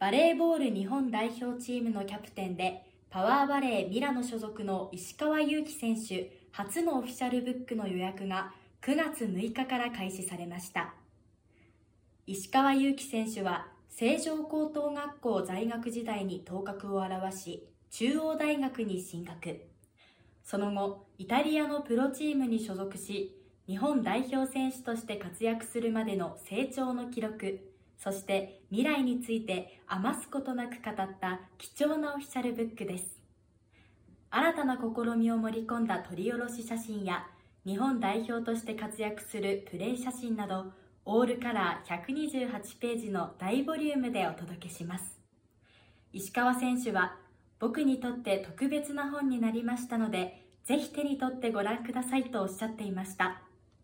バレーボール日本代表チームのキャプテンでパワーバレーミラノ所属の石川祐希選手初のオフィシャルブックの予約が9月6日から開始されました。石川祐希選手は成城高等学校在学時代に頭角を現し中央大学に進学。その後イタリアのプロチームに所属し日本代表選手として活躍するまでの成長の記録。そして未来について余すことなく語った貴重なオフィシャルブックです。新たな試みを盛り込んだ撮り下ろし写真や日本代表として活躍するプレー写真などオールカラー128ページの大ボリュームでお届けします。石川選手は僕にとって特別な本になりましたのでぜひ手に取ってご覧くださいとおっしゃっていました。